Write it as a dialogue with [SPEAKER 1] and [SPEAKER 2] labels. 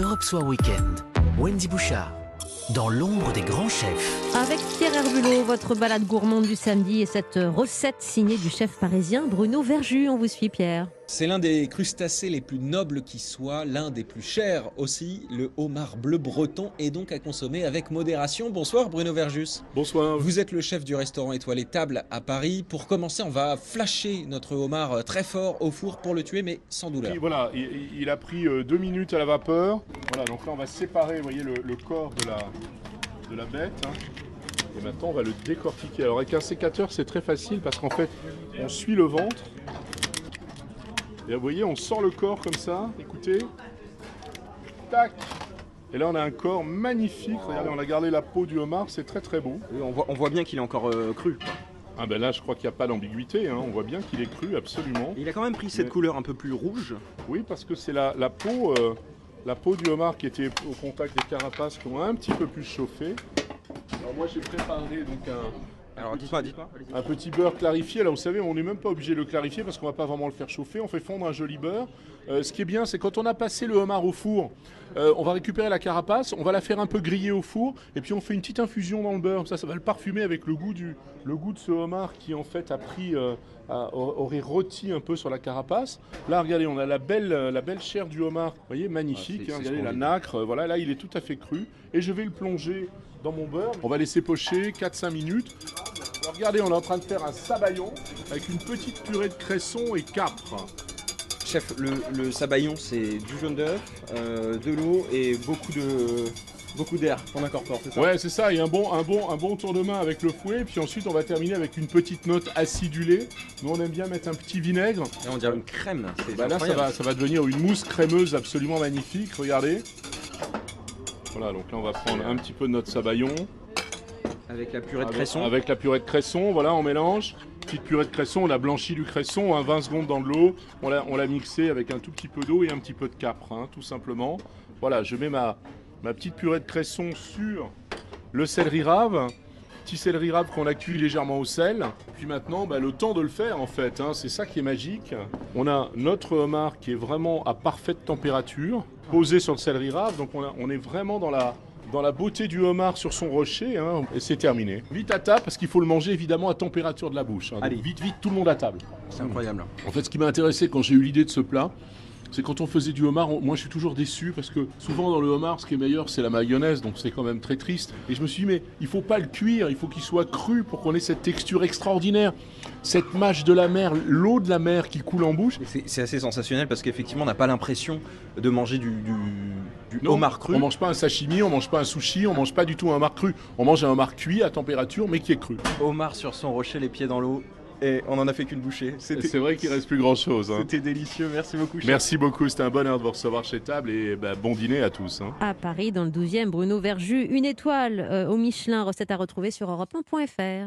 [SPEAKER 1] Europe Soir Weekend. Wendy Bouchard. Dans l'ombre des grands chefs.
[SPEAKER 2] Avec Pierre Herbulot, votre balade gourmande du samedi et cette recette signée du chef parisien Bruno Verjus. On vous suit, Pierre.
[SPEAKER 3] C'est l'un des crustacés les plus nobles qui soient, l'un des plus chers aussi. Le homard bleu breton est donc à consommer avec modération. Bonsoir Bruno Verjus.
[SPEAKER 4] Bonsoir.
[SPEAKER 3] Vous êtes le chef du restaurant Étoilé Table à Paris. Pour commencer, on va flasher notre homard très fort au four pour le tuer, mais sans douleur.
[SPEAKER 4] Et voilà, il, a pris euh, deux minutes à la vapeur. Voilà, donc là on va séparer, vous voyez, le, le corps de la, de la bête. hein. Et maintenant on va le décortiquer. Alors avec un sécateur c'est très facile parce qu'en fait on suit le ventre. Et vous voyez, on sort le corps comme ça. Écoutez. Tac. Et là on a un corps magnifique. Regardez, on a gardé la peau du homard, c'est très très beau.
[SPEAKER 3] On, voit, on voit bien qu'il est encore euh, cru.
[SPEAKER 4] Ah ben là je crois qu'il n'y a pas d'ambiguïté. hein. On voit bien qu'il est cru, absolument.
[SPEAKER 3] Il a quand même pris cette
[SPEAKER 4] Mais-
[SPEAKER 3] couleur un peu plus rouge.
[SPEAKER 4] Oui, parce que c'est la, la peau, euh, la peau du homard qui était au contact des carapaces qui ont un petit peu plus chauffé. Alors moi j'ai préparé donc un,
[SPEAKER 3] Alors dites-moi, dites-moi.
[SPEAKER 4] un petit beurre clarifié. Alors vous savez, on n'est même pas obligé de le clarifier parce qu'on va pas vraiment le faire chauffer. On fait fondre un joli beurre. Euh, ce qui est bien, c'est quand on a passé le homard au four, euh, on va récupérer la carapace, on va la faire un peu griller au four, et puis on fait une petite infusion dans le beurre. Ça, ça va le parfumer avec le goût du, le goût de ce homard qui en fait a pris, euh, a- aurait rôti un peu sur la carapace. Là, regardez, on a la belle, la belle chair du homard. Vous voyez, magnifique.
[SPEAKER 3] Ah,
[SPEAKER 4] hein, regardez la nacre. Voilà, là, il est tout à fait cru, et je vais le plonger dans mon beurre. On va laisser pocher 4-5 minutes. Alors regardez, on est en train de faire un sabayon avec une petite purée de cresson et capre.
[SPEAKER 3] Chef, le, le sabayon, c'est du jaune d'œuf, euh, de l'eau et beaucoup de beaucoup d'air qu'on incorpore, c'est ça?
[SPEAKER 4] Ouais, c'est ça, et un bon, un, bon, un bon tour de main avec le fouet, puis ensuite on va terminer avec une petite note acidulée. Nous on aime bien mettre un petit vinaigre.
[SPEAKER 3] Là, on dirait une crème. C'est
[SPEAKER 4] Bah là ça va, ça va devenir une mousse crémeuse absolument magnifique, regardez. Voilà, donc là on va prendre un petit peu de notre sabayon.
[SPEAKER 3] Avec la purée de cresson.
[SPEAKER 4] Avec la purée de cresson, voilà, on mélange. Petite purée de cresson, on a blanchi du cresson, hein, 20 secondes dans de l'eau. On l'a, on l'a mixé avec un tout petit peu d'eau et un petit peu de capre, hein, tout simplement. Voilà, je mets ma, ma petite purée de cresson sur le céleri rave. Petit céleri rave qu'on a cuit légèrement au sel. Puis maintenant, bah, le temps de le faire en fait, hein, c'est ça qui est magique. On a notre homard qui est vraiment à parfaite température, posé sur le céleri rave. Donc on, a- on est vraiment dans la, dans la beauté du homard sur son rocher, hein, et c'est terminé. Vite à table, parce qu'il faut le manger évidemment à température de la bouche. hein.
[SPEAKER 3] Allez.
[SPEAKER 4] vite, vite, tout le monde à table.
[SPEAKER 3] C'est incroyable.
[SPEAKER 4] En fait, ce qui m'a intéressé quand j'ai eu l'idée de ce plat, c'est quand on faisait du homard, on- moi je suis toujours déçu parce que souvent dans le homard, ce qui est meilleur, c'est la mayonnaise, donc c'est quand même très triste. Et je me suis dit, mais il faut pas le cuire, il faut qu'il soit cru pour qu'on ait cette texture extraordinaire, cette mâche de la mer, l'eau de la mer qui coule en bouche.
[SPEAKER 3] C'est c'est assez sensationnel parce qu'effectivement, on n'a pas l'impression de manger du, du, du
[SPEAKER 4] Non,
[SPEAKER 3] homard cru.
[SPEAKER 4] On mange pas un sashimi, on mange pas un sushi, on mange pas du tout un homard cru. On mange un homard cuit à température, mais qui est cru.
[SPEAKER 3] Homard sur son rocher, les pieds dans l'eau. Et on en a fait qu'une bouchée.
[SPEAKER 4] C'est vrai qu'il reste plus grand chose.
[SPEAKER 3] c'était délicieux. Merci beaucoup. chef.
[SPEAKER 4] Merci beaucoup, c'était un bonheur de vous recevoir chez table et bah, bon dîner à tous. hein.
[SPEAKER 2] À Paris, dans le 12e, Bruno Verjus, une étoile euh, au Michelin, recette à retrouver sur europe1.fr.